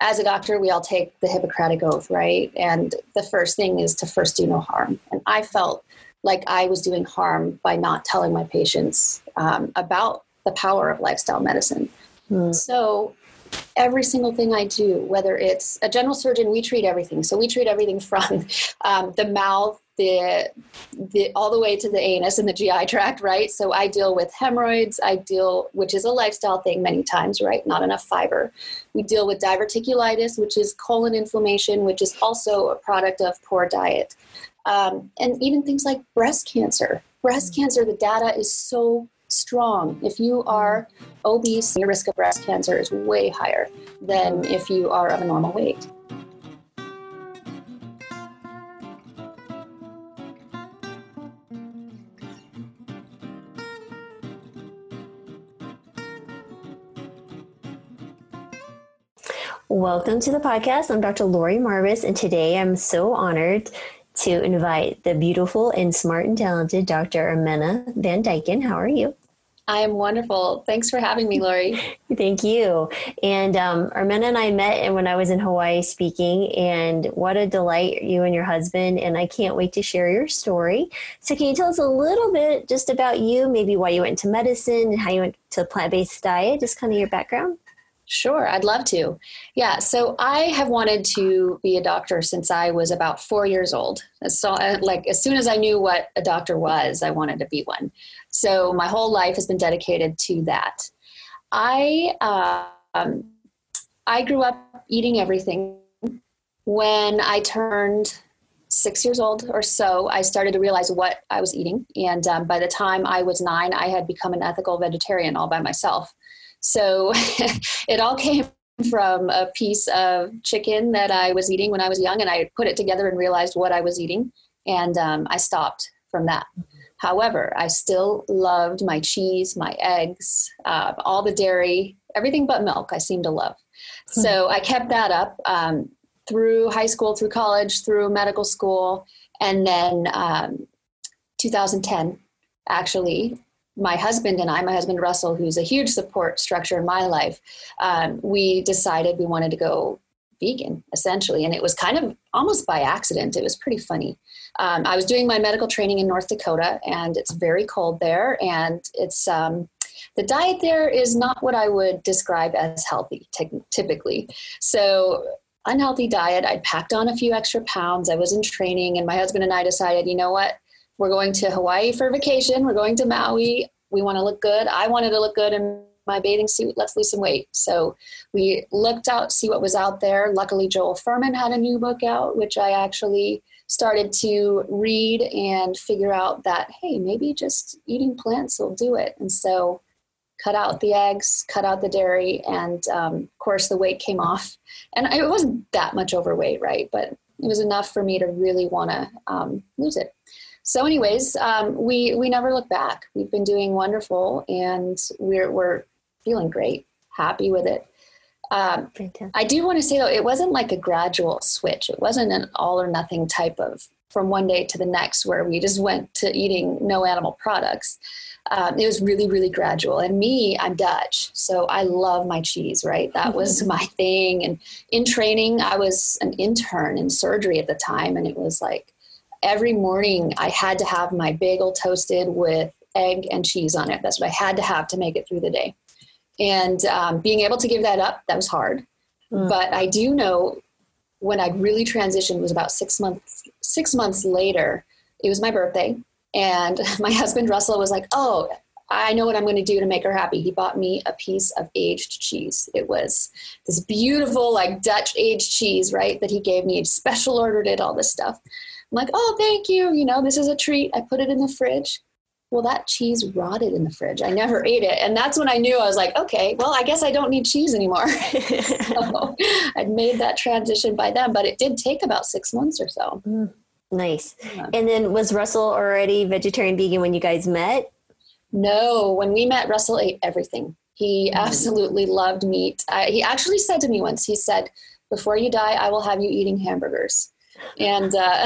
as a doctor, we all take the Hippocratic Oath, right? And the first thing is to first do no harm. And I felt like I was doing harm by not telling my patients um, about the power of lifestyle medicine. Mm. So every single thing I do, whether it's a general surgeon, we treat everything. So we treat everything from um, the mouth, the, the all the way to the anus and the GI tract, right? So I deal with hemorrhoids. I deal, which is a lifestyle thing many times, right? Not enough fiber. We deal with diverticulitis, which is colon inflammation, which is also a product of poor diet, um, and even things like breast cancer. Breast mm. cancer, the data is so strong. If you are obese, your risk of breast cancer is way higher than if you are of a normal weight. Welcome to the podcast. I'm Dr. Lori Marvis, and today I'm so honored to invite the beautiful and smart and talented Dr. Armena Van Dyken. How are you? I am wonderful. Thanks for having me, Lori. Thank you. And um, Armena and I met when I was in Hawaii speaking, and what a delight you and your husband. And I can't wait to share your story. So, can you tell us a little bit just about you, maybe why you went into medicine and how you went to a plant based diet, just kind of your background? Sure, I'd love to. Yeah, so I have wanted to be a doctor since I was about four years old. So, uh, like, as soon as I knew what a doctor was, I wanted to be one. So, my whole life has been dedicated to that. I um, I grew up eating everything. When I turned six years old or so, I started to realize what I was eating, and um, by the time I was nine, I had become an ethical vegetarian all by myself. So it all came from a piece of chicken that I was eating when I was young, and I put it together and realized what I was eating, and um, I stopped from that. However, I still loved my cheese, my eggs, uh, all the dairy, everything but milk. I seem to love. Hmm. So I kept that up um, through high school, through college, through medical school, and then um, 2010, actually, my husband and I, my husband Russell, who's a huge support structure in my life, um, we decided we wanted to go vegan essentially. And it was kind of almost by accident. It was pretty funny. Um, I was doing my medical training in North Dakota, and it's very cold there. And it's um, the diet there is not what I would describe as healthy t- typically. So, unhealthy diet. I packed on a few extra pounds. I was in training, and my husband and I decided, you know what? We're going to Hawaii for vacation. We're going to Maui. We want to look good. I wanted to look good in my bathing suit. Let's lose some weight. So we looked out, see what was out there. Luckily, Joel Fuhrman had a new book out, which I actually started to read and figure out that, hey, maybe just eating plants will do it. And so cut out the eggs, cut out the dairy, and um, of course the weight came off. And it wasn't that much overweight, right? But it was enough for me to really want to um, lose it so anyways um, we we never look back. We've been doing wonderful and we're we're feeling great happy with it. Um, i do want to say though it wasn't like a gradual switch. It wasn't an all or nothing type of from one day to the next where we just went to eating no animal products. Um, it was really really gradual. And me i'm dutch so i love my cheese right? That was my thing. And in training i was an intern in surgery at the time and it was like every morning I had to have my bagel toasted with egg and cheese on it. That's what I had to have to make it through the day. And um, being able to give that up, that was hard. Mm. But I do know when I really transitioned was about six months. Six months later, it was my birthday, and my husband Russell was like, "Oh, I know what I'm going to do to make her happy." He bought me a piece of aged cheese. It was this beautiful, like Dutch aged cheese, right? That he gave me. He special ordered it, all this stuff. I'm like, oh, thank you. You know, this is a treat. I put it in the fridge. Well, that cheese rotted in the fridge. I never ate it. And that's when I knew I was like, okay, well, I guess I don't need cheese anymore. so I'd made that transition by then, but it did take about six months or so. Mm, nice. Yeah. And then was Russell already vegetarian vegan when you guys met? No, when we met, Russell ate everything. He mm. absolutely loved meat. I, he actually said to me once, he said, before you die, I will have you eating hamburgers. and uh,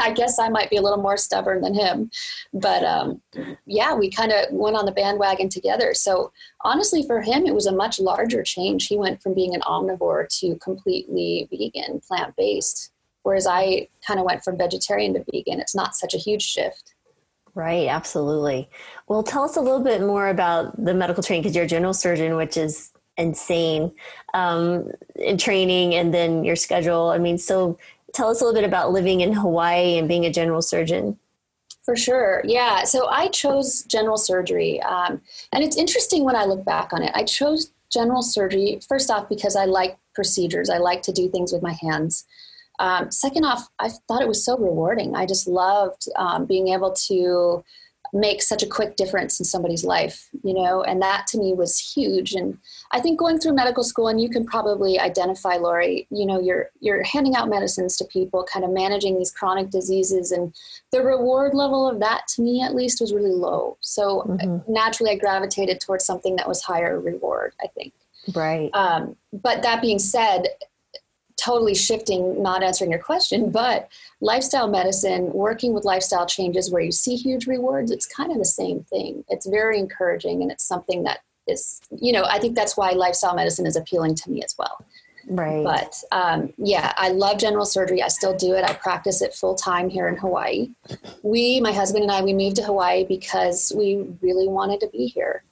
I guess I might be a little more stubborn than him. But um, yeah, we kind of went on the bandwagon together. So honestly, for him, it was a much larger change. He went from being an omnivore to completely vegan, plant based, whereas I kind of went from vegetarian to vegan. It's not such a huge shift. Right, absolutely. Well, tell us a little bit more about the medical training because you're a general surgeon, which is insane um, in training and then your schedule. I mean, so tell us a little bit about living in Hawaii and being a general surgeon. For sure. Yeah. So I chose general surgery. Um, and it's interesting when I look back on it. I chose general surgery, first off, because I like procedures, I like to do things with my hands. Um, second off, I thought it was so rewarding. I just loved um, being able to make such a quick difference in somebody's life, you know, and that to me was huge. And I think going through medical school, and you can probably identify, Lori, you know, you're you're handing out medicines to people, kind of managing these chronic diseases, and the reward level of that, to me at least, was really low. So mm-hmm. naturally, I gravitated towards something that was higher reward. I think. Right. Um, but that being said, totally shifting, not answering your question, but lifestyle medicine, working with lifestyle changes where you see huge rewards, it's kind of the same thing. It's very encouraging and it's something that is, you know, I think that's why lifestyle medicine is appealing to me as well. Right. But um, yeah, I love general surgery. I still do it. I practice it full time here in Hawaii. We, my husband and I, we moved to Hawaii because we really wanted to be here.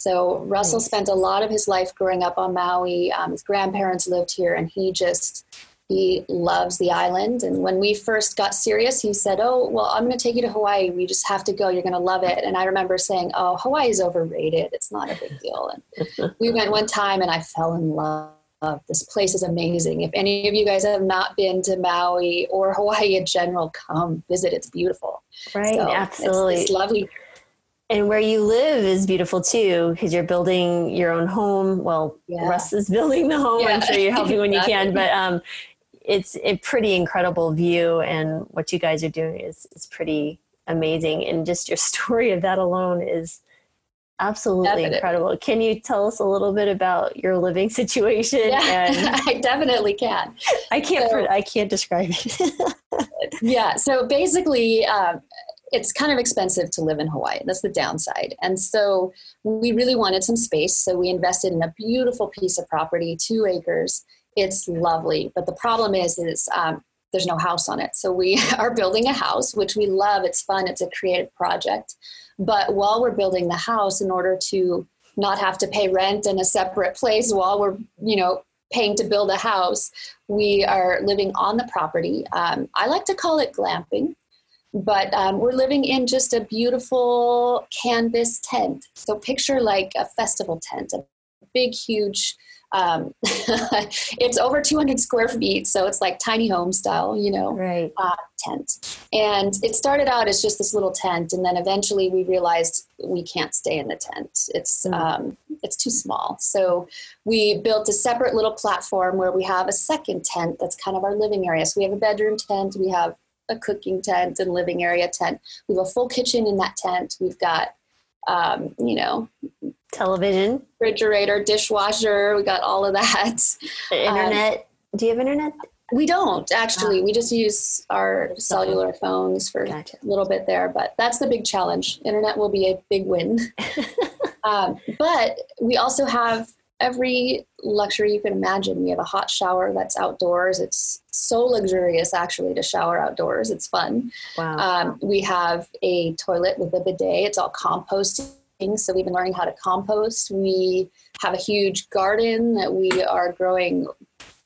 So Russell nice. spent a lot of his life growing up on Maui. Um, his grandparents lived here, and he just he loves the island. And when we first got serious, he said, "Oh, well, I'm going to take you to Hawaii. We just have to go. You're going to love it." And I remember saying, "Oh, Hawaii is overrated. It's not a big deal." And we went one time, and I fell in love. This place is amazing. If any of you guys have not been to Maui or Hawaii in general, come visit. It's beautiful. Right, so absolutely. It's, it's lovely and where you live is beautiful too because you're building your own home well yeah. russ is building the home yeah. i'm sure you're helping when you can but um, it's a pretty incredible view and what you guys are doing is, is pretty amazing and just your story of that alone is absolutely definitely. incredible can you tell us a little bit about your living situation yeah, and i definitely can i can't so, i can't describe it yeah so basically um, it's kind of expensive to live in Hawaii. That's the downside. And so we really wanted some space. So we invested in a beautiful piece of property, two acres. It's lovely. But the problem is, is um, there's no house on it. So we are building a house, which we love. It's fun. It's a creative project. But while we're building the house, in order to not have to pay rent in a separate place while we're, you know, paying to build a house, we are living on the property. Um, I like to call it glamping but um, we're living in just a beautiful canvas tent. So picture like a festival tent, a big, huge. Um, it's over 200 square feet, so it's like tiny home style, you know, right. uh, tent. And it started out as just this little tent, and then eventually we realized we can't stay in the tent. It's mm. um, it's too small. So we built a separate little platform where we have a second tent that's kind of our living area. So we have a bedroom tent, we have a cooking tent and living area tent. We have a full kitchen in that tent. We've got, um, you know, television, refrigerator, dishwasher. We got all of that. Internet. Um, Do you have internet? We don't actually. Oh. We just use our cellular phones for gotcha. a little bit there, but that's the big challenge. Internet will be a big win. um, but we also have every luxury you can imagine. We have a hot shower that's outdoors. It's so luxurious, actually, to shower outdoors. It's fun. Wow. Um, we have a toilet with a bidet. It's all composting. So we've been learning how to compost. We have a huge garden that we are growing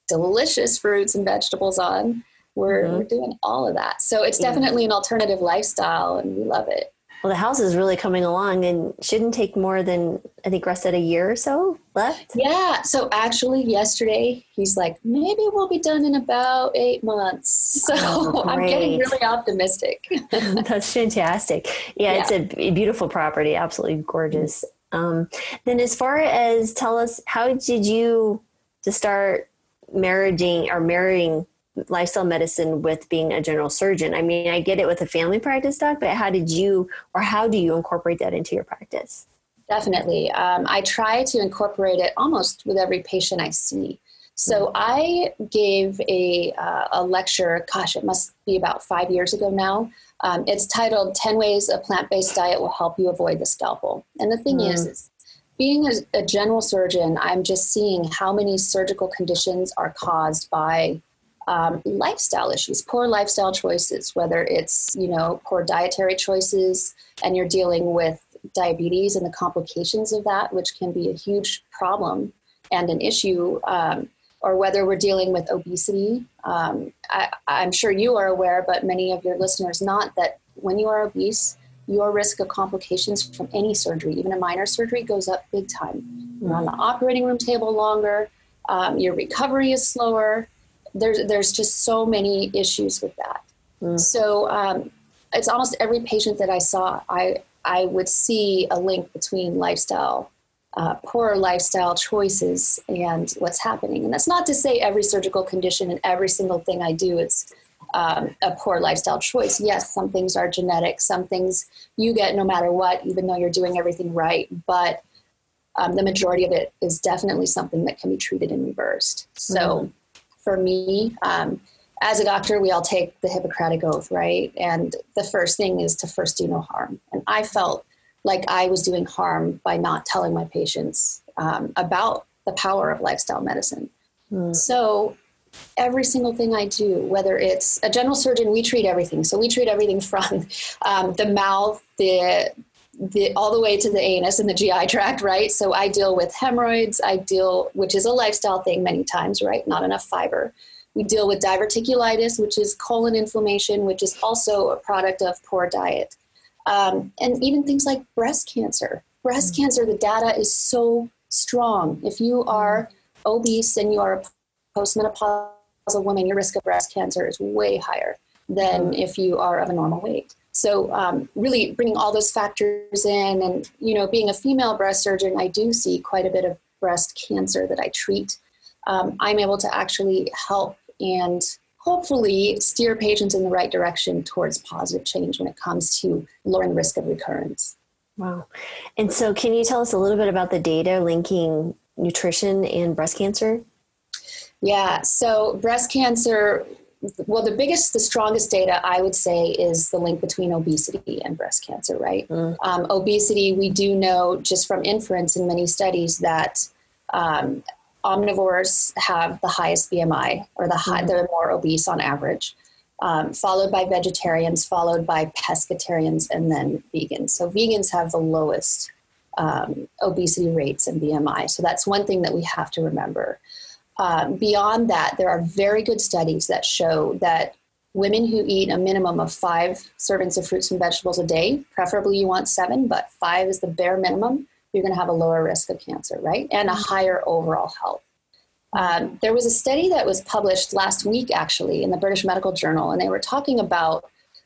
delicious fruits and vegetables on. We're, mm-hmm. we're doing all of that. So it's definitely an alternative lifestyle, and we love it. Well, the house is really coming along and shouldn't take more than, I think Russ said a year or so left. Yeah. So actually, yesterday, he's like, maybe we'll be done in about eight months. So oh, I'm getting really optimistic. That's fantastic. Yeah, yeah, it's a beautiful property, absolutely gorgeous. Um, then, as far as tell us, how did you to start marrying or marrying lifestyle medicine with being a general surgeon? I mean, I get it with a family practice doc, but how did you or how do you incorporate that into your practice? Definitely. Um, I try to incorporate it almost with every patient I see. So I gave a, uh, a lecture, gosh, it must be about five years ago now. Um, it's titled 10 Ways a Plant Based Diet Will Help You Avoid the Scalpel. And the thing mm. is, is, being a, a general surgeon, I'm just seeing how many surgical conditions are caused by um, lifestyle issues, poor lifestyle choices, whether it's, you know, poor dietary choices and you're dealing with diabetes and the complications of that, which can be a huge problem and an issue. Um, or whether we're dealing with obesity. Um, I, I'm sure you are aware, but many of your listeners not, that when you are obese, your risk of complications from any surgery, even a minor surgery, goes up big time. You're on the operating room table longer, um, your recovery is slower. There's, there's just so many issues with that. Mm. So um, it's almost every patient that I saw, I, I would see a link between lifestyle uh, poor lifestyle choices and what's happening. And that's not to say every surgical condition and every single thing I do is um, a poor lifestyle choice. Yes, some things are genetic, some things you get no matter what, even though you're doing everything right. But um, the majority of it is definitely something that can be treated and reversed. So mm-hmm. For me, um, as a doctor, we all take the Hippocratic Oath, right? And the first thing is to first do no harm. And I felt like I was doing harm by not telling my patients um, about the power of lifestyle medicine. Mm. So every single thing I do, whether it's a general surgeon, we treat everything. So we treat everything from um, the mouth, the the, all the way to the anus and the GI tract, right? So I deal with hemorrhoids. I deal, which is a lifestyle thing many times, right? Not enough fiber. We deal with diverticulitis, which is colon inflammation, which is also a product of poor diet um, and even things like breast cancer. Breast mm-hmm. cancer, the data is so strong. If you are obese and you are a postmenopausal woman, your risk of breast cancer is way higher than mm-hmm. if you are of a normal weight. So, um, really bringing all those factors in, and you know, being a female breast surgeon, I do see quite a bit of breast cancer that I treat. Um, I'm able to actually help and hopefully steer patients in the right direction towards positive change when it comes to lowering risk of recurrence. Wow. And so, can you tell us a little bit about the data linking nutrition and breast cancer? Yeah, so breast cancer, well, the biggest, the strongest data I would say is the link between obesity and breast cancer, right? Mm. Um, obesity, we do know just from inference in many studies that um, omnivores have the highest BMI or the high, mm-hmm. they're more obese on average, um, followed by vegetarians, followed by pescatarians, and then vegans. So vegans have the lowest um, obesity rates and BMI. So that's one thing that we have to remember. Um, beyond that, there are very good studies that show that women who eat a minimum of five servings of fruits and vegetables a day, preferably you want seven, but five is the bare minimum, you're going to have a lower risk of cancer, right? And a mm-hmm. higher overall health. Um, there was a study that was published last week, actually, in the British Medical Journal, and they were talking about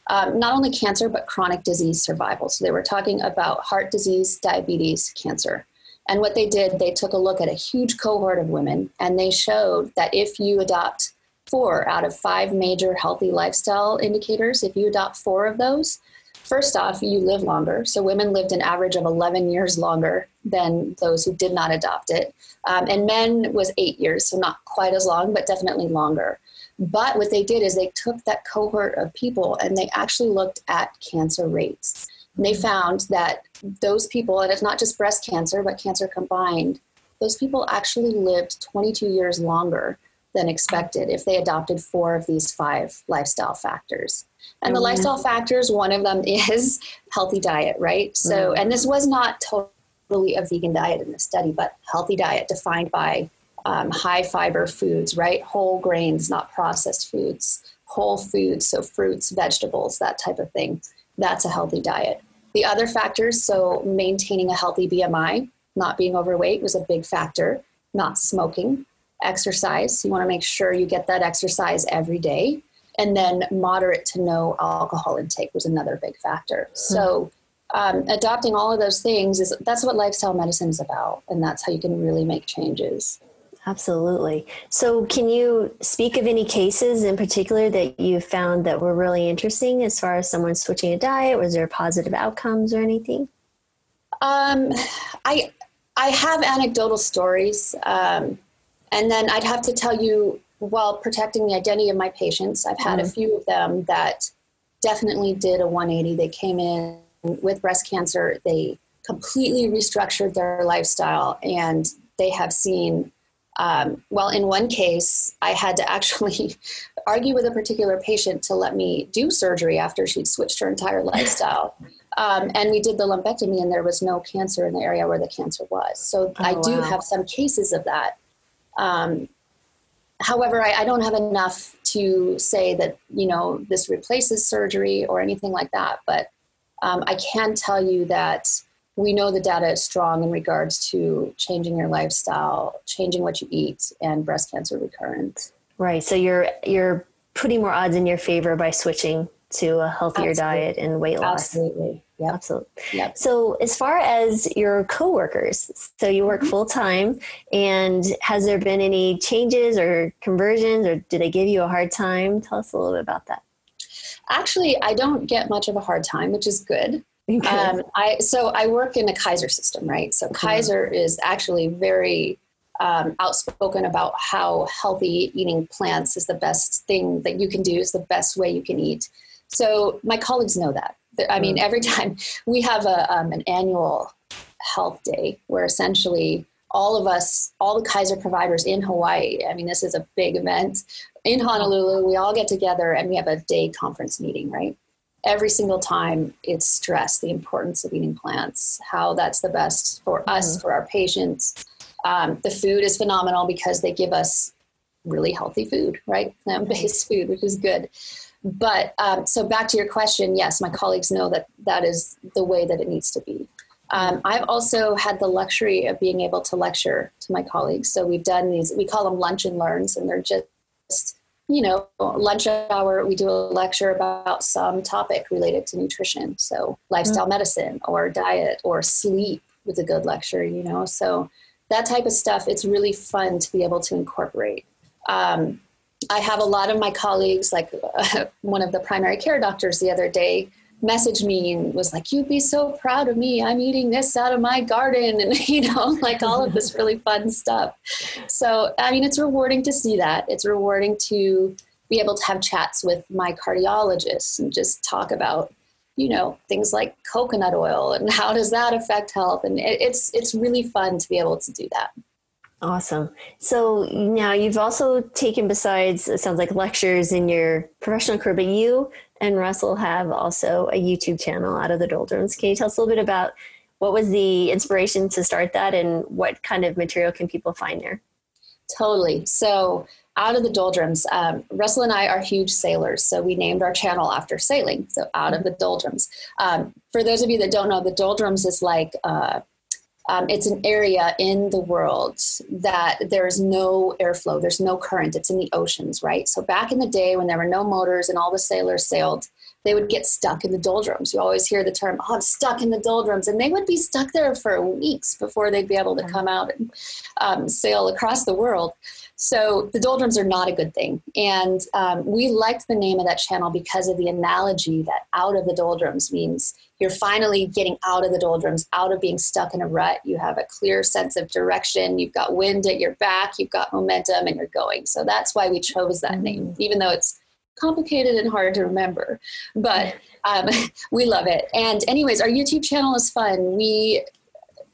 um, not only cancer, but chronic disease survival. So they were talking about heart disease, diabetes, cancer. And what they did, they took a look at a huge cohort of women, and they showed that if you adopt four out of five major healthy lifestyle indicators, if you adopt four of those, First off, you live longer. So women lived an average of 11 years longer than those who did not adopt it. Um, and men was eight years, so not quite as long, but definitely longer. But what they did is they took that cohort of people and they actually looked at cancer rates. And they found that those people, and it's not just breast cancer, but cancer combined, those people actually lived 22 years longer than expected if they adopted four of these five lifestyle factors. And the mm-hmm. lifestyle factors, one of them is healthy diet, right? So, mm-hmm. and this was not totally a vegan diet in the study, but healthy diet defined by um, high fiber foods, right? Whole grains, not processed foods, whole foods, so fruits, vegetables, that type of thing. That's a healthy diet. The other factors, so maintaining a healthy BMI, not being overweight was a big factor, not smoking, exercise. You want to make sure you get that exercise every day and then moderate to no alcohol intake was another big factor. Mm-hmm. So um, adopting all of those things is that's what lifestyle medicine is about, and that's how you can really make changes. Absolutely. So, can you speak of any cases in particular that you found that were really interesting as far as someone switching a diet? Was there positive outcomes or anything? Um, I I have anecdotal stories. Um, and then I'd have to tell you, while protecting the identity of my patients, I've had mm-hmm. a few of them that definitely did a 180. They came in with breast cancer, they completely restructured their lifestyle, and they have seen. Um, well, in one case, I had to actually argue with a particular patient to let me do surgery after she'd switched her entire lifestyle. Um, and we did the lumpectomy, and there was no cancer in the area where the cancer was. So oh, I do wow. have some cases of that. Um, however, I, I, don't have enough to say that you know this replaces surgery or anything like that. But um, I can tell you that we know the data is strong in regards to changing your lifestyle, changing what you eat, and breast cancer recurrence. Right. So you're you're putting more odds in your favor by switching to a healthier Absolutely. diet and weight loss. Absolutely. Yeah. Absolutely. Yep. So, as far as your coworkers, so you work mm-hmm. full time, and has there been any changes or conversions, or do they give you a hard time? Tell us a little bit about that. Actually, I don't get much of a hard time, which is good. Um, I so I work in a Kaiser system, right? So Kaiser is actually very um, outspoken about how healthy eating plants is the best thing that you can do. Is the best way you can eat. So my colleagues know that. I mean, mm. every time we have a, um, an annual health day where essentially all of us, all the Kaiser providers in Hawaii, I mean, this is a big event in Honolulu, we all get together and we have a day conference meeting, right? Every single time it's stressed the importance of eating plants, how that's the best for mm-hmm. us, for our patients. Um, the food is phenomenal because they give us really healthy food, right? Plant based food, which is good. But um, so back to your question, yes, my colleagues know that that is the way that it needs to be. Um, I've also had the luxury of being able to lecture to my colleagues. So we've done these, we call them lunch and learns, and they're just, you know, lunch hour, we do a lecture about some topic related to nutrition. So lifestyle mm-hmm. medicine or diet or sleep was a good lecture, you know. So that type of stuff, it's really fun to be able to incorporate. Um, I have a lot of my colleagues, like uh, one of the primary care doctors the other day, messaged me and was like, You'd be so proud of me. I'm eating this out of my garden, and you know, like all of this really fun stuff. So, I mean, it's rewarding to see that. It's rewarding to be able to have chats with my cardiologists and just talk about you know things like coconut oil and how does that affect health and it's it's really fun to be able to do that Awesome. So now you've also taken, besides, it sounds like lectures in your professional career, but you and Russell have also a YouTube channel out of the doldrums. Can you tell us a little bit about what was the inspiration to start that and what kind of material can people find there? Totally. So, out of the doldrums, um, Russell and I are huge sailors, so we named our channel after sailing. So, out of the doldrums. Um, for those of you that don't know, the doldrums is like uh, um, it's an area in the world that there's no airflow, there's no current, it's in the oceans, right? So back in the day when there were no motors and all the sailors sailed, they would get stuck in the doldrums. You always hear the term, oh, I'm stuck in the doldrums. And they would be stuck there for weeks before they'd be able to come out and um, sail across the world. So the doldrums are not a good thing. And um, we liked the name of that channel because of the analogy that out of the doldrums means you're finally getting out of the doldrums, out of being stuck in a rut. You have a clear sense of direction. You've got wind at your back, you've got momentum, and you're going. So that's why we chose that name, mm. even though it's complicated and hard to remember. But um, we love it. And, anyways, our YouTube channel is fun. We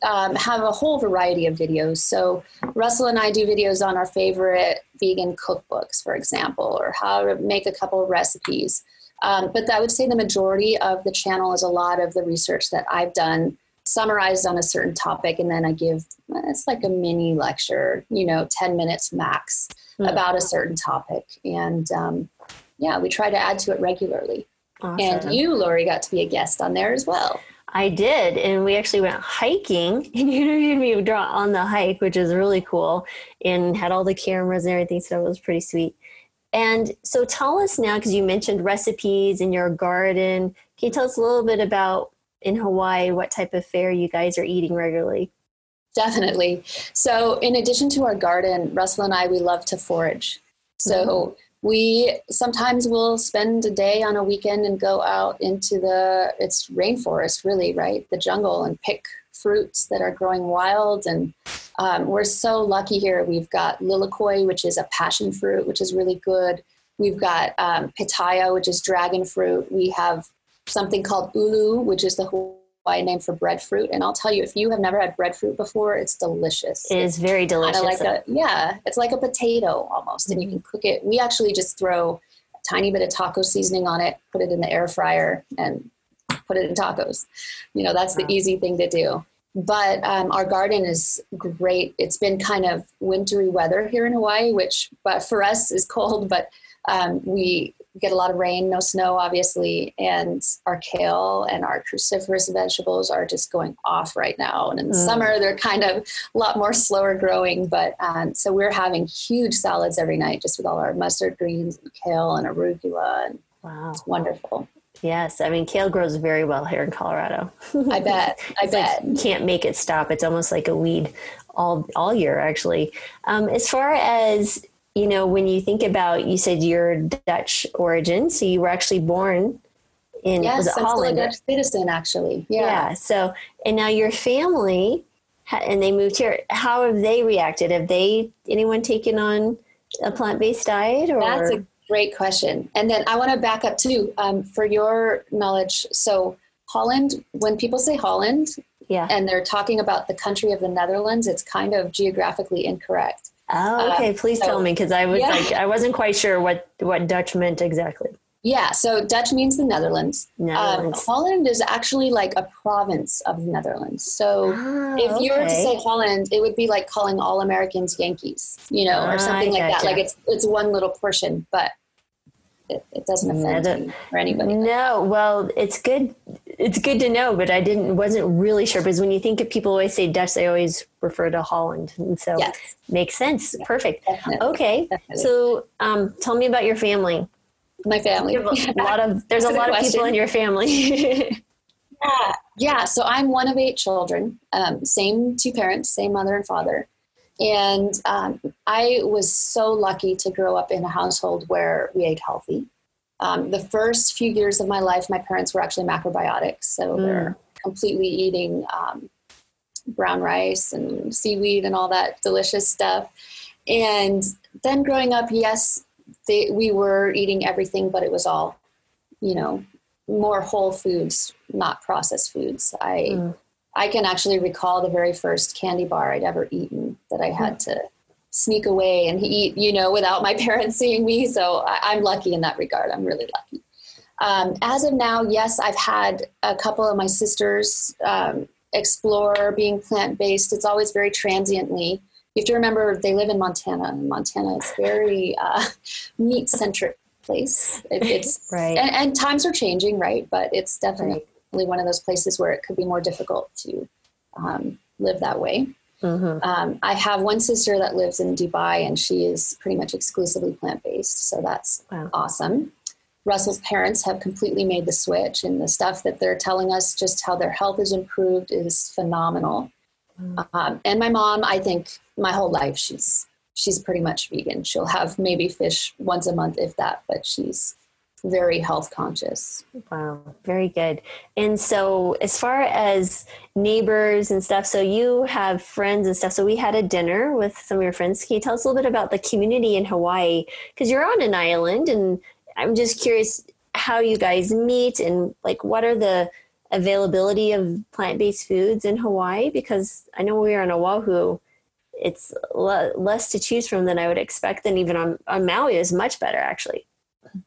um, have a whole variety of videos. So Russell and I do videos on our favorite vegan cookbooks, for example, or how to make a couple of recipes. Um, but I would say the majority of the channel is a lot of the research that I've done summarized on a certain topic and then i give it's like a mini lecture you know 10 minutes max mm. about a certain topic and um, yeah we try to add to it regularly awesome. and you lori got to be a guest on there as well I did, and we actually went hiking, and you interviewed me draw on the hike, which is really cool, and had all the cameras and everything, so it was pretty sweet. And so, tell us now, because you mentioned recipes in your garden. Can you tell us a little bit about in Hawaii what type of fare you guys are eating regularly? Definitely. So, in addition to our garden, Russell and I we love to forage. So, mm-hmm we sometimes will spend a day on a weekend and go out into the it's rainforest really right the jungle and pick fruits that are growing wild. And um, we're so lucky here. We've got lilikoi, which is a passion fruit, which is really good. We've got um, pitaya, which is dragon fruit. We have something called ulu, which is the Hawaiian name for breadfruit. And I'll tell you, if you have never had breadfruit before, it's delicious. It is very delicious. Like a, yeah, it's like a potato almost, mm-hmm. and you mm-hmm. can cook it. We actually just throw a tiny bit of taco seasoning on it, put it in the air fryer, and put it in tacos. You know, that's wow. the easy thing to do. But um, our garden is great. It's been kind of wintry weather here in Hawaii, which, but for us is cold. But um, we get a lot of rain, no snow, obviously, and our kale and our cruciferous vegetables are just going off right now. And in the mm. summer, they're kind of a lot more slower growing. But um, so we're having huge salads every night, just with all our mustard greens and kale and arugula, and wow, it's wonderful. Yes, I mean kale grows very well here in Colorado. I bet. I bet. Like, can't make it stop. It's almost like a weed all all year, actually. Um, as far as you know, when you think about, you said you're Dutch origin, so you were actually born in yes, was it I'm Holland? Still a Dutch citizen, actually. Yeah. yeah. So, and now your family, and they moved here. How have they reacted? Have they anyone taken on a plant based diet? Or that's a great question. And then I want to back up too um, for your knowledge. So Holland, when people say Holland, yeah, and they're talking about the country of the Netherlands, it's kind of geographically incorrect. Oh, okay. Um, Please so, tell me because I was yeah. like I wasn't quite sure what what Dutch meant exactly. Yeah, so Dutch means the Netherlands. Um, Netherlands. Um, Holland is actually like a province of the Netherlands. So ah, if you were to say Holland, it would be like calling all Americans Yankees, you know, or ah, something like that. Like it's it's one little portion, but it, it doesn't offend Nether- or anybody. No, well, it's good. It's good to know, but I didn't wasn't really sure because when you think of people always say Dutch, they always refer to Holland, and so yes. makes sense. Yeah, Perfect. Definitely. Okay, definitely. so um, tell me about your family. My family. A lot of there's a lot of people in your family. yeah, yeah. So I'm one of eight children. Um, same two parents, same mother and father. And um, I was so lucky to grow up in a household where we ate healthy. Um, the first few years of my life, my parents were actually macrobiotics, so mm. they're completely eating um, brown rice and seaweed and all that delicious stuff. And then growing up, yes, they, we were eating everything, but it was all, you know, more whole foods, not processed foods. I mm. I can actually recall the very first candy bar I'd ever eaten that I had to sneak away and eat, you know, without my parents seeing me. So I, am lucky in that regard. I'm really lucky. Um, as of now, yes, I've had a couple of my sisters um, explore being plant based. It's always very transiently. You have to remember they live in Montana, and Montana is very uh, meat centric place. It, it's right, and, and, times are changing, right? But it's definitely one of those places where it could be more difficult to um, live that way. Mm-hmm. Um, I have one sister that lives in Dubai, and she is pretty much exclusively plant based. So that's wow. awesome. Russell's parents have completely made the switch, and the stuff that they're telling us, just how their health is improved, is phenomenal. Mm-hmm. Um, and my mom, I think, my whole life she's she's pretty much vegan. She'll have maybe fish once a month, if that, but she's very health conscious. Wow, very good. And so, as far as neighbors and stuff, so you have friends and stuff. So, we had a dinner with some of your friends. Can you tell us a little bit about the community in Hawaii? Because you're on an island, and I'm just curious how you guys meet and like what are the availability of plant based foods in Hawaii? Because I know we are on Oahu. It's less to choose from than I would expect, and even on, on Maui is much better actually.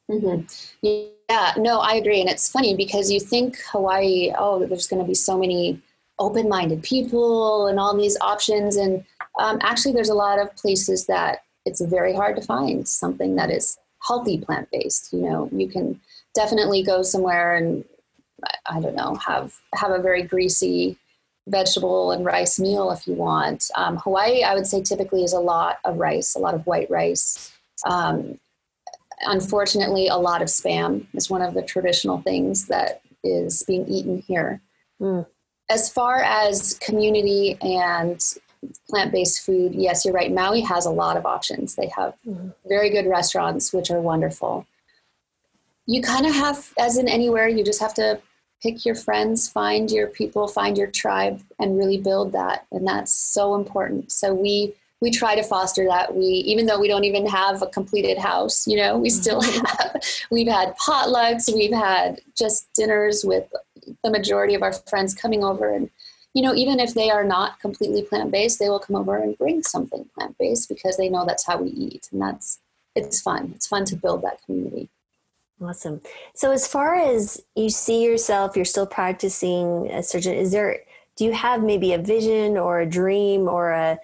Mm-hmm. Yeah, no, I agree. And it's funny because you think Hawaii, oh, there's going to be so many open minded people and all these options. And um, actually, there's a lot of places that it's very hard to find something that is healthy plant based. You know, you can definitely go somewhere and I don't know, have have a very greasy vegetable and rice meal if you want. Um, Hawaii, I would say, typically is a lot of rice, a lot of white rice. Um, unfortunately, a lot of spam is one of the traditional things that is being eaten here. Mm. As far as community and plant based food, yes, you're right. Maui has a lot of options. They have mm. very good restaurants, which are wonderful. You kind of have, as in anywhere, you just have to pick your friends, find your people, find your tribe, and really build that. And that's so important. So we we try to foster that. We even though we don't even have a completed house, you know, we still mm-hmm. have. We've had potlucks. We've had just dinners with the majority of our friends coming over and you know, even if they are not completely plant based, they will come over and bring something plant based because they know that's how we eat. And that's, it's fun. It's fun to build that community. Awesome. So, as far as you see yourself, you're still practicing a surgeon. Is there, do you have maybe a vision or a dream or a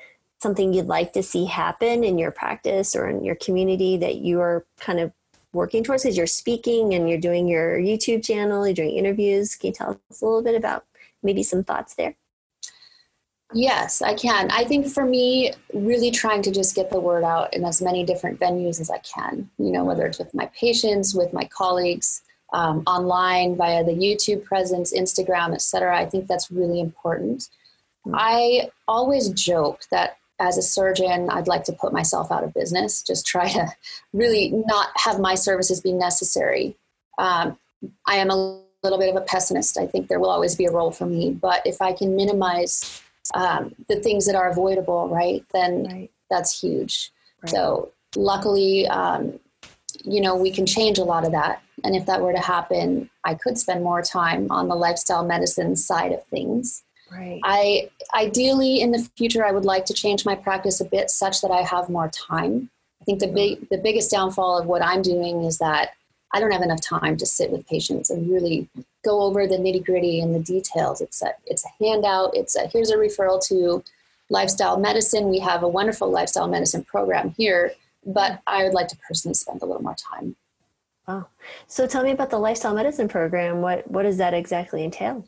something you'd like to see happen in your practice or in your community that you are kind of working towards? Because you're speaking and you're doing your YouTube channel, you're doing interviews. Can you tell us a little bit about maybe some thoughts there? Yes, I can. I think for me, really trying to just get the word out in as many different venues as I can, you know, whether it's with my patients, with my colleagues, um, online, via the YouTube presence, Instagram, etc. I think that's really important. Mm-hmm. I always joke that as a surgeon, I'd like to put myself out of business, just try to really not have my services be necessary. Um, I am a little bit of a pessimist. I think there will always be a role for me, but if I can minimize um, the things that are avoidable, right, then right. that's huge. Right. So luckily, um, you know, we can change a lot of that. And if that were to happen, I could spend more time on the lifestyle medicine side of things. Right. I ideally in the future I would like to change my practice a bit such that I have more time. I think the mm-hmm. big the biggest downfall of what I'm doing is that I don't have enough time to sit with patients and really go over the nitty gritty and the details. It's a, it's a handout. It's a, here's a referral to lifestyle medicine. We have a wonderful lifestyle medicine program here, but mm-hmm. I would like to personally spend a little more time. Wow. So tell me about the lifestyle medicine program. What, what does that exactly entail?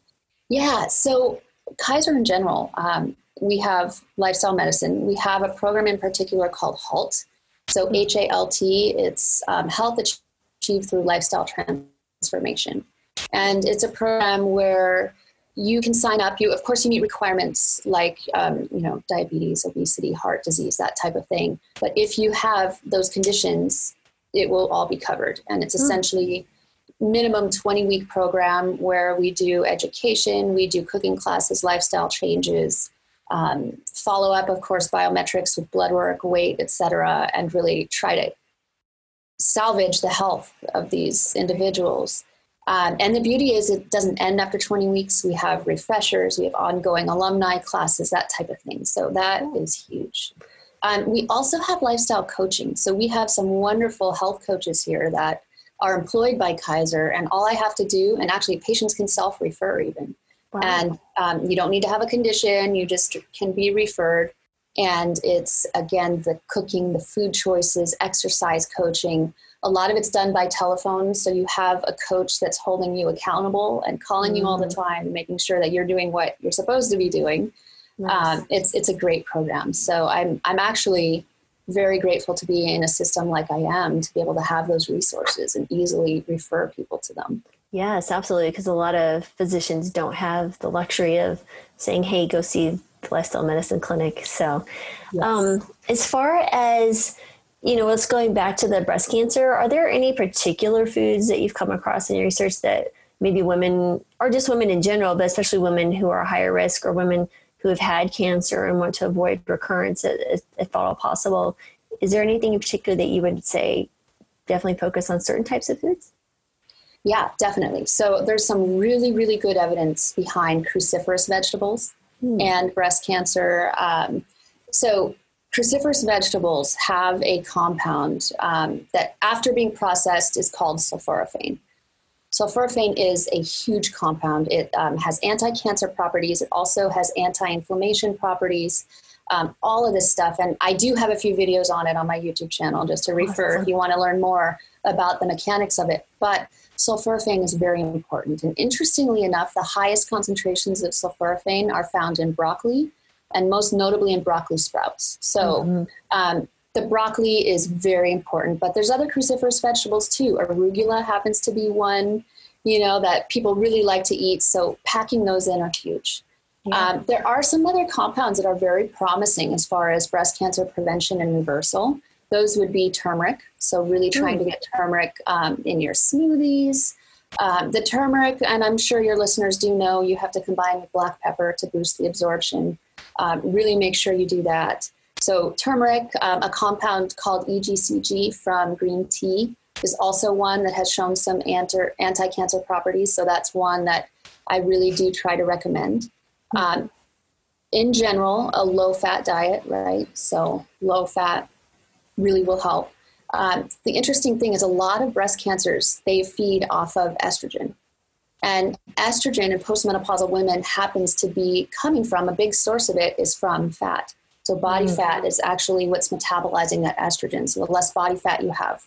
Yeah. So Kaiser in general, um, we have lifestyle medicine. We have a program in particular called HALT. So. H A L T, it's um, health achieved through lifestyle transformation. And it's a program where you can sign up. You, of course, you meet requirements like, um, you know, diabetes, obesity, heart disease, that type of thing. But if you have those conditions, it will all be covered. And it's hmm. essentially minimum 20 week program where we do education, we do cooking classes, lifestyle changes, um, follow up, of course, biometrics with blood work, weight, etc., and really try to salvage the health of these individuals. Um, and the beauty is, it doesn't end after 20 weeks. We have refreshers, we have ongoing alumni classes, that type of thing. So that is huge. Um, we also have lifestyle coaching. So we have some wonderful health coaches here that are employed by Kaiser, and all I have to do, and actually patients can self refer even. Wow. And um, you don't need to have a condition, you just can be referred. And it's again the cooking, the food choices, exercise coaching. A lot of it's done by telephone. So you have a coach that's holding you accountable and calling mm-hmm. you all the mm. time, making sure that you're doing what you're supposed to be doing. Nice. Um, it's it's a great program. So I'm I'm actually very grateful to be in a system like I am to be able to have those resources and easily refer people to them. Yes, absolutely. Because a lot of physicians don't have the luxury of saying, hey, go see the lifestyle medicine clinic. So, yes. um, as far as you know, let's going back to the breast cancer. Are there any particular foods that you've come across in your research that maybe women, or just women in general, but especially women who are higher risk or women who have had cancer and want to avoid recurrence if, if at all possible? Is there anything in particular that you would say definitely focus on certain types of foods? Yeah, definitely. So there's some really, really good evidence behind cruciferous vegetables hmm. and breast cancer. Um, so, cruciferous vegetables have a compound um, that, after being processed, is called sulforaphane. Sulforaphane is a huge compound. It um, has anti cancer properties, it also has anti inflammation properties. Um, all of this stuff. And I do have a few videos on it on my YouTube channel just to refer if you want to learn more about the mechanics of it. But sulforaphane is very important. And interestingly enough, the highest concentrations of sulforaphane are found in broccoli and most notably in broccoli sprouts. So mm-hmm. um, the broccoli is very important, but there's other cruciferous vegetables too. Arugula happens to be one, you know, that people really like to eat. So packing those in are huge. Yeah. Um, there are some other compounds that are very promising as far as breast cancer prevention and reversal. Those would be turmeric. So, really trying mm. to get turmeric um, in your smoothies, Um, the turmeric, and I'm sure your listeners do know, you have to combine with black pepper to boost the absorption. Um, really make sure you do that. So, turmeric, um, a compound called EGCG from green tea, is also one that has shown some anti cancer properties. So, that's one that I really do try to recommend. Um, in general, a low fat diet, right? So, low fat really will help. Um, the interesting thing is a lot of breast cancers they feed off of estrogen and estrogen in postmenopausal women happens to be coming from a big source of it is from fat so body mm-hmm. fat is actually what's metabolizing that estrogen so the less body fat you have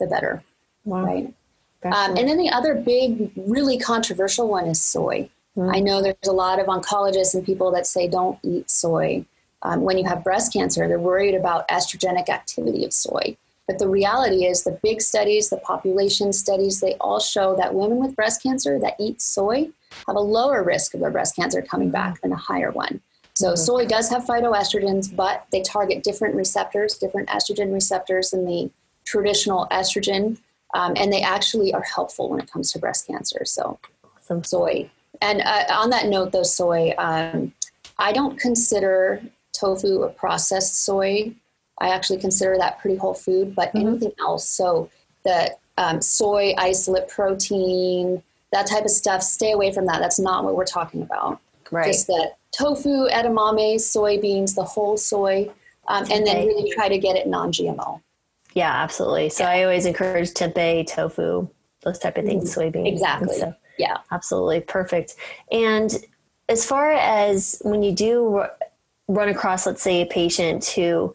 the better wow. right um, and then the other big really controversial one is soy mm-hmm. i know there's a lot of oncologists and people that say don't eat soy um, when you have breast cancer they're worried about estrogenic activity of soy but the reality is, the big studies, the population studies, they all show that women with breast cancer that eat soy have a lower risk of their breast cancer coming back than a higher one. So, mm-hmm. soy does have phytoestrogens, but they target different receptors, different estrogen receptors than the traditional estrogen. Um, and they actually are helpful when it comes to breast cancer. So, some soy. And uh, on that note, though, soy, um, I don't consider tofu a processed soy I actually consider that pretty whole food, but mm-hmm. anything else, so the um, soy isolate protein, that type of stuff, stay away from that. That's not what we're talking about. Right. Just the tofu, edamame, soybeans, the whole soy, um, and then really try to get it non-GMO. Yeah, absolutely. So yeah. I always encourage tempeh, tofu, those type of things, mm-hmm. soybeans. Exactly. So, yeah. Absolutely. Perfect. And as far as when you do run across, let's say, a patient who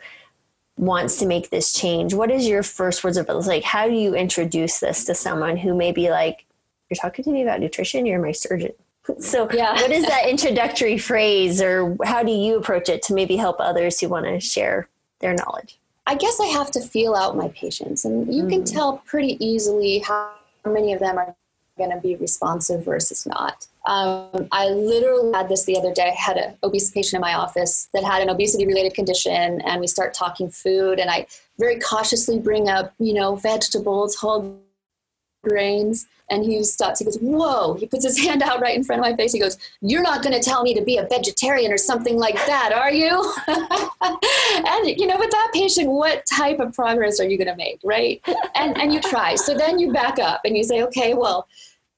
wants to make this change what is your first words of advice? like how do you introduce this to someone who may be like you're talking to me about nutrition you're my surgeon so yeah. what is that introductory phrase or how do you approach it to maybe help others who want to share their knowledge i guess i have to feel out my patients and you mm. can tell pretty easily how many of them are going to be responsive versus not. Um, I literally had this the other day. I had an obese patient in my office that had an obesity related condition, and we start talking food, and I very cautiously bring up, you know, vegetables, whole grains. And he stops. He goes, "Whoa!" He puts his hand out right in front of my face. He goes, "You're not going to tell me to be a vegetarian or something like that, are you?" and you know, with that patient, what type of progress are you going to make, right? And and you try. So then you back up and you say, "Okay, well,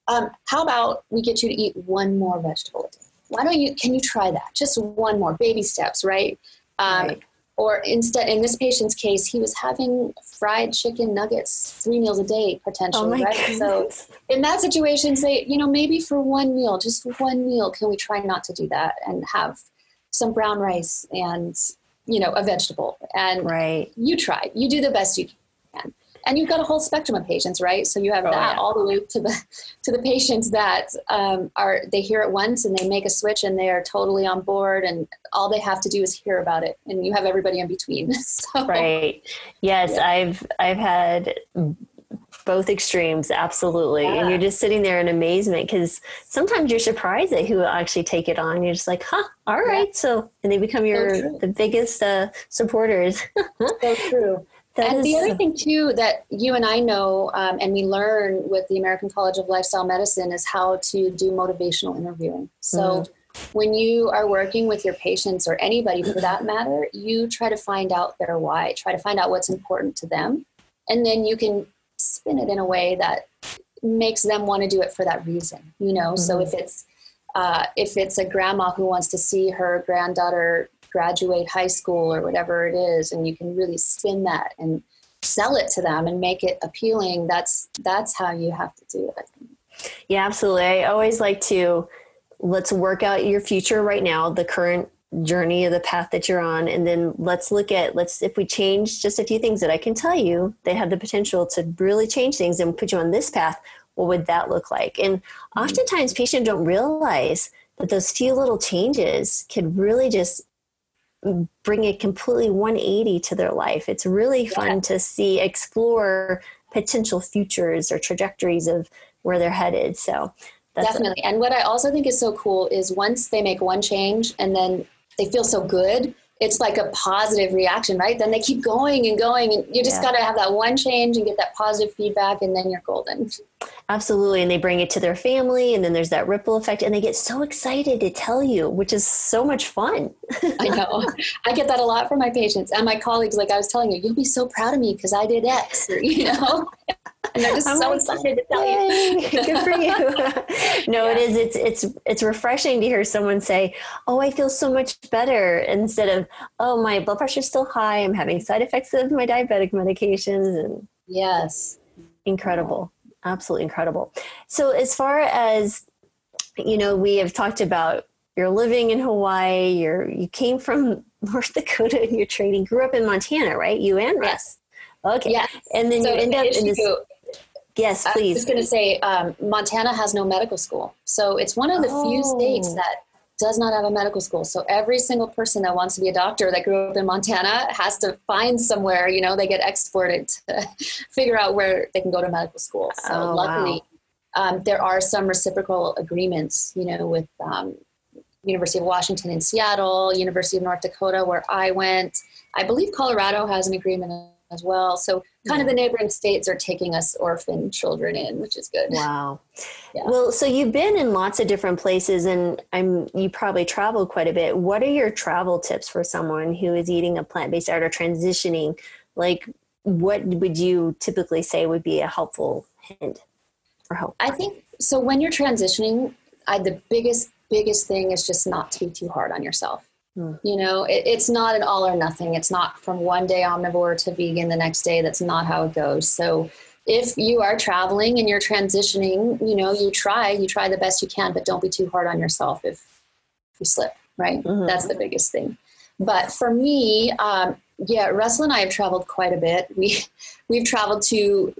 um, how about we get you to eat one more vegetable a day? Why don't you? Can you try that? Just one more, baby steps, right?" Um, right or instead in this patient's case he was having fried chicken nuggets three meals a day potentially oh right? Goodness. so in that situation say you know maybe for one meal just one meal can we try not to do that and have some brown rice and you know a vegetable? And right. you try. You do the best you can and you've got a whole spectrum of patients right? So you have oh, that yeah. all the way to the to the patients that um, are they hear it once and they make a switch and they are totally on board and all they have to do is hear about it and you have everybody in between. So, right. Yes yeah. i've i've had both extremes absolutely. Yeah. and you're just sitting there in amazement because sometimes you're surprised at who will actually take it on. You're just like huh all right. So and they become your so the biggest uh, supporters. So true that and the other thing too that you and I know, um, and we learn with the American College of Lifestyle Medicine, is how to do motivational interviewing. So. Mm. When you are working with your patients or anybody for that matter, you try to find out their why, try to find out what's important to them, and then you can spin it in a way that makes them want to do it for that reason. You know, mm-hmm. so if it's uh, if it's a grandma who wants to see her granddaughter graduate high school or whatever it is and you can really spin that and sell it to them and make it appealing that's that's how you have to do it. Yeah absolutely. I always like to let's work out your future right now the current journey of the path that you're on and then let's look at let's if we change just a few things that i can tell you they have the potential to really change things and put you on this path what would that look like? And mm-hmm. oftentimes patients don't realize that those few little changes could really just bring a completely 180 to their life. It's really fun yeah. to see, explore potential futures or trajectories of where they're headed. So definitely. A- and what I also think is so cool is once they make one change and then they feel so good, it's like a positive reaction, right? Then they keep going and going, and you just yeah. got to have that one change and get that positive feedback, and then you're golden. Absolutely. And they bring it to their family, and then there's that ripple effect, and they get so excited to tell you, which is so much fun. I know. I get that a lot from my patients and my colleagues. Like I was telling you, you'll be so proud of me because I did X, or, you know? And they're just I'm so excited to tell Yay, you. Good for you. no, yeah. it is. It's it's it's refreshing to hear someone say, "Oh, I feel so much better," instead of, "Oh, my blood pressure's still high. I'm having side effects of my diabetic medications." And yes, incredible, absolutely incredible. So, as far as you know, we have talked about you're living in Hawaii. You're you came from North Dakota and you're training. Grew up in Montana, right? You and Russ. Okay. Yes. And then so you end up in this. Yes, please. I was going to say um, Montana has no medical school. So it's one of the oh. few states oh. that does not have a medical school. So every single person that wants to be a doctor that grew up in Montana has to find somewhere, you know, they get exported to figure out where they can go to medical school. So oh, luckily, wow. um, there are some reciprocal agreements, you know, with um, University of Washington in Seattle, University of North Dakota, where I went. I believe Colorado has an agreement as well. So kind of the neighboring states are taking us orphan children in, which is good. Wow. Yeah. Well, so you've been in lots of different places and I'm you probably traveled quite a bit. What are your travel tips for someone who is eating a plant-based diet or transitioning? Like what would you typically say would be a helpful hint or help? I think so when you're transitioning, I, the biggest biggest thing is just not to be too hard on yourself Mm. You know, it, it's not an all or nothing. It's not from one day omnivore to vegan the next day. That's not how it goes. So if you are traveling and you're transitioning, you know, you try, you try the best you can, but don't be too hard on yourself if you slip, right? Mm-hmm. That's the biggest thing. But for me, um, yeah, Russell and I have traveled quite a bit. We we've traveled to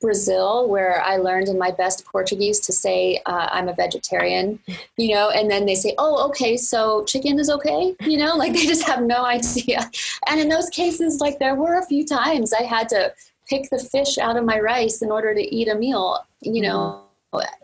Brazil, where I learned in my best Portuguese to say uh, I'm a vegetarian, you know, and then they say, "Oh, okay, so chicken is okay," you know, like they just have no idea. And in those cases, like there were a few times I had to pick the fish out of my rice in order to eat a meal. You know,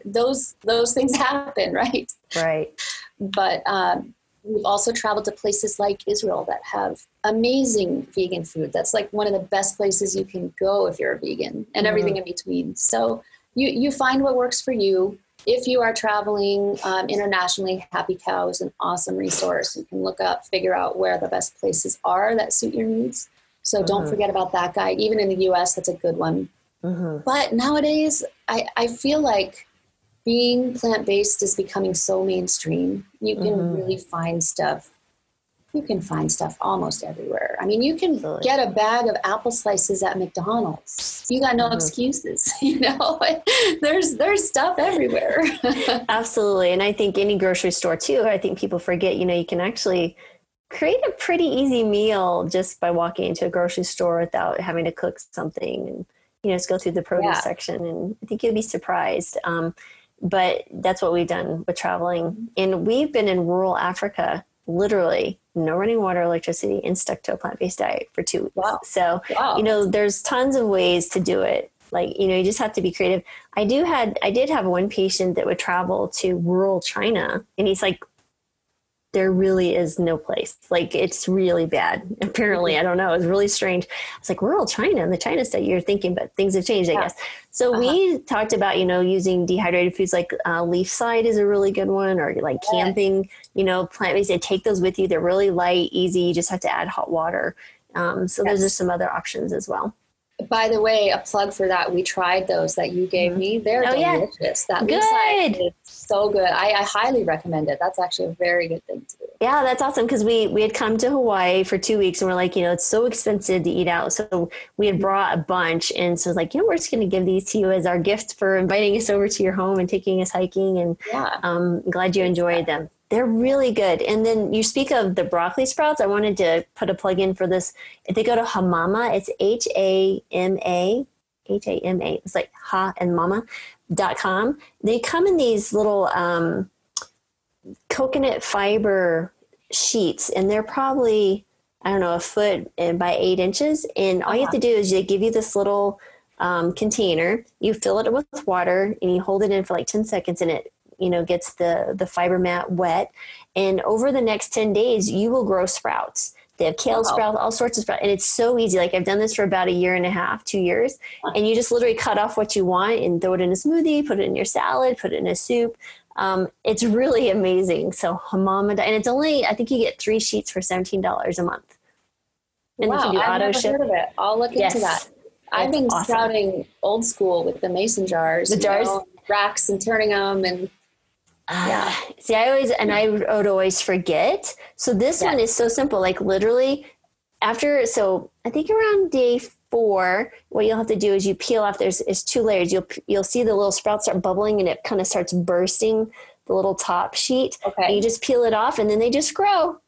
those those things happen, right? Right. But um, We've also traveled to places like Israel that have amazing vegan food. That's like one of the best places you can go if you're a vegan and mm-hmm. everything in between. So you, you find what works for you. If you are traveling um, internationally, Happy Cow is an awesome resource. You can look up, figure out where the best places are that suit your needs. So mm-hmm. don't forget about that guy. Even in the US, that's a good one. Mm-hmm. But nowadays, I, I feel like being plant based is becoming so mainstream. You can mm-hmm. really find stuff. You can find stuff almost everywhere. I mean, you can Absolutely. get a bag of apple slices at McDonald's. You got no mm-hmm. excuses. You know, there's there's stuff everywhere. Absolutely, and I think any grocery store too. I think people forget. You know, you can actually create a pretty easy meal just by walking into a grocery store without having to cook something and you know just go through the produce yeah. section and i think you'll be surprised um, but that's what we've done with traveling. And we've been in rural Africa, literally no running water, electricity, and stuck to a plant based diet for two weeks. Wow. So, wow. you know, there's tons of ways to do it. Like, you know, you just have to be creative. I do had I did have one patient that would travel to rural China and he's like there really is no place. Like it's really bad. Apparently, I don't know. It's really strange. It's like rural China and the China state you're thinking, but things have changed, I yeah. guess. So uh-huh. we talked about, you know, using dehydrated foods like uh, leaf side is a really good one, or like yeah. camping, you know, plant based. And Take those with you. They're really light, easy. You just have to add hot water. Um, so yes. those are some other options as well by the way, a plug for that. We tried those that you gave me. They're oh, delicious. Yeah. That good. is so good. I, I, highly recommend it. That's actually a very good thing to do. Yeah, that's awesome because we we had come to Hawaii for two weeks and we're like, you know, it's so expensive to eat out. So we had brought a bunch and so it's like, you know, we're just going to give these to you as our gift for inviting us over to your home and taking us hiking. And yeah. um, glad you enjoyed them. They're really good. And then you speak of the broccoli sprouts. I wanted to put a plug in for this. If they go to Hamama, it's H A M A, H A M A. It's like ha and mama dot com. They come in these little um, coconut fiber sheets, and they're probably I don't know a foot and by eight inches. And all you have to do is they give you this little um, container. You fill it with water, and you hold it in for like ten seconds, and it you know gets the the fiber mat wet and over the next 10 days you will grow sprouts They have kale Wow. sprouts, all sorts of sprouts, and it's so easy. Like I've done this for about a year and a half, two years, and you just literally cut off what you want and throw it in a smoothie, put it in your salad, put it in a soup. Um, it's really amazing. So hamamada, and it's only I think you get three sheets for seventeen dollars a month. And wow, if you do I've auto never ship, heard of it. I'll look Yes. into that. I've been awesome. sprouting old school with the mason jars. The jars? know, racks and turning them and Yeah. Ah, see, I always, and I would always forget. So this Yeah. one is so simple. Like literally after, so I think around day four, what you'll have to do is you peel off, there's, there's two layers. You'll, you'll see the little sprouts start bubbling and it kind of starts bursting the little top sheet. And you just peel it off and then they just grow.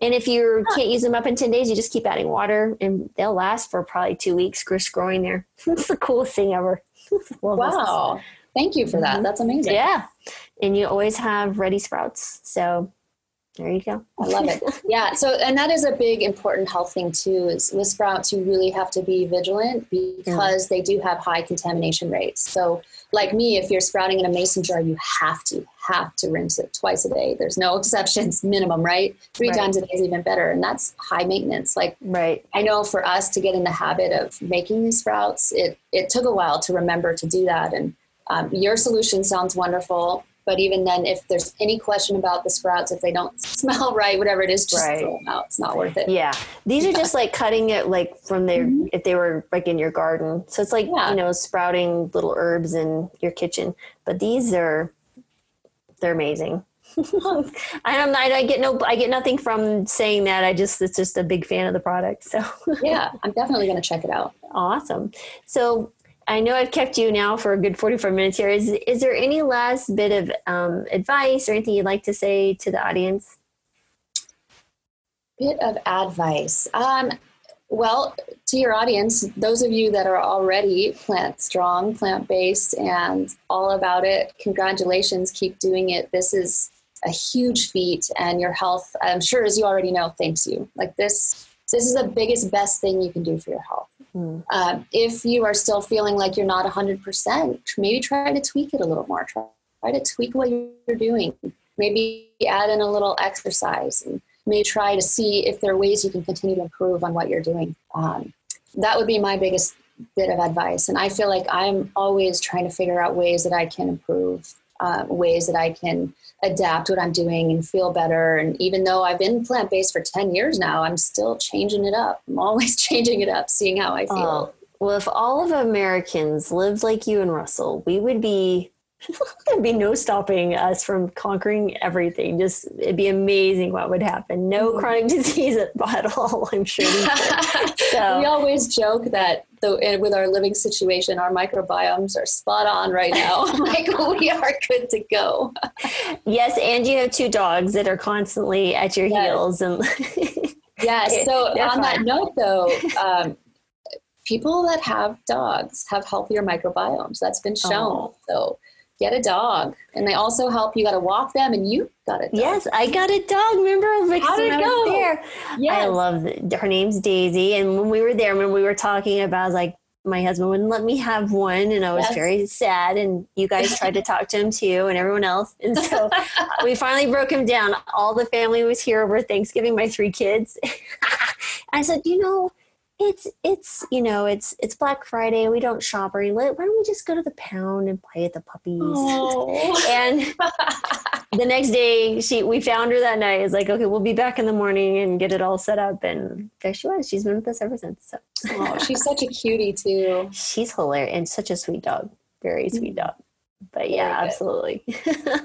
And if you can't use them up in 10 days, you just keep adding water and they'll last for probably two weeks, just growing there. it's the coolest thing ever. wow. this. Thank you for that. Mhm. That's amazing. Yeah. And you always have ready sprouts. So there you go. I love it. Yeah. So, and that is a big important health thing too. Is with sprouts, you really have to be vigilant because they do have high contamination rates. So, like me, if you're sprouting in a mason jar, you have to have to rinse it twice a day. There's no exceptions, minimum, right? Three Right. times a day is even better, and that's high maintenance. Like Right. I know for us to get in the habit of making these sprouts, it it took a while to remember to do that. And um, your solution sounds wonderful, but even then, if there's any question about the sprouts, if they don't smell right, whatever it is, just Right. throw them out. It's not worth it. Yeah. These are just like cutting it like from their, Mhm. if they were like in your garden. So it's like, Yeah. you know, sprouting little herbs in your kitchen. But these are, they're amazing. I don't, I, I get no, I get nothing from saying that. I just, it's just a big fan of the product. So Yeah, I'm definitely going to check it out. awesome. So I know I've kept you now for a good 45 minutes here. Is, is there any last bit of um, advice or anything you'd like to say to the audience? Bit of advice. Um, well, to your audience, those of you that are already plant strong, plant based, and all about it, congratulations. Keep doing it. This is a huge feat, and your health, I'm sure, as you already know, thanks you. Like this, this is the biggest, best thing you can do for your health. Mm. Um, if you are still feeling like you're not 100%, maybe try to tweak it a little more. Try, try to tweak what you're doing. Maybe add in a little exercise and maybe try to see if there are ways you can continue to improve on what you're doing. Um, that would be my biggest bit of advice. And I feel like I'm always trying to figure out ways that I can improve, uh, ways that I can adapt what I'm doing and feel better. And even though I've been plant based for 10 years now, I'm still changing it up. I'm always changing it up, seeing how I feel. Oh, well, if all of Americans lived like you and Russell, we would be there'd be no stopping us from conquering everything. Just it'd be amazing what would happen. No Mhm. chronic disease at, all. I'm sure. we. So- we always joke that the, with our living situation, our microbiomes are spot on right now. like we are good to go. yes, and you have two dogs that are constantly at your Yes. heels, and Yes. So on that note, though, um, people that have dogs have healthier microbiomes. That's been shown. Oh. So get a dog, and they also help. You got to walk them, and you got a dog. yes, I got a dog. Remember, like, How did it go? there. Yes. I love her name's Daisy, and when we were there, when we were talking about, like, my husband wouldn't let me have one, and I was Yes. very sad. And you guys tried to talk to him too, and everyone else, and so we finally broke him down. All the family was here over Thanksgiving. My three kids. I said, you know, it's it's you know it's it's Black Friday. We don't shop or anything. Why don't we just go to the pound and play with the puppies? Oh. And the next day, she we found her that night. It's like, okay, we'll be back in the morning and get it all set up. And there she was. She's been with us ever since. So oh, she's such a cutie too. she's hilarious and such a sweet dog. Very sweet mm. dog. But yeah, absolutely.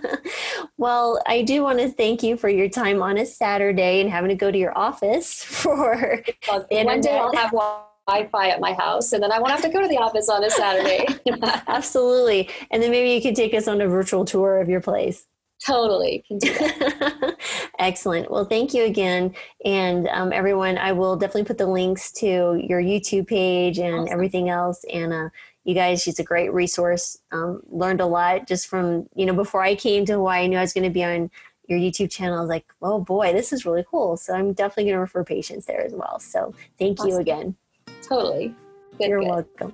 well, I do want to thank you for your time on a Saturday and having to go to your office for Well, One day. I'll have Wi-Fi at my house, and then I won't have to go to the office on a Saturday. absolutely. And then maybe you could take us on a virtual tour of your place. totally. Can do that. Excellent. Well, thank you again. And um, everyone, I will definitely put the links to your YouTube page and Awesome. everything else. And uh, you guys, she's a great resource. Um, learned a lot just from, you know, before I came to Hawaii, I knew I was going to be on your YouTube channel. I was like, oh boy, this is really cool. So I'm definitely going to refer patients there as well. So thank you again. Totally. Good, You're good. welcome.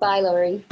Bye, Lori.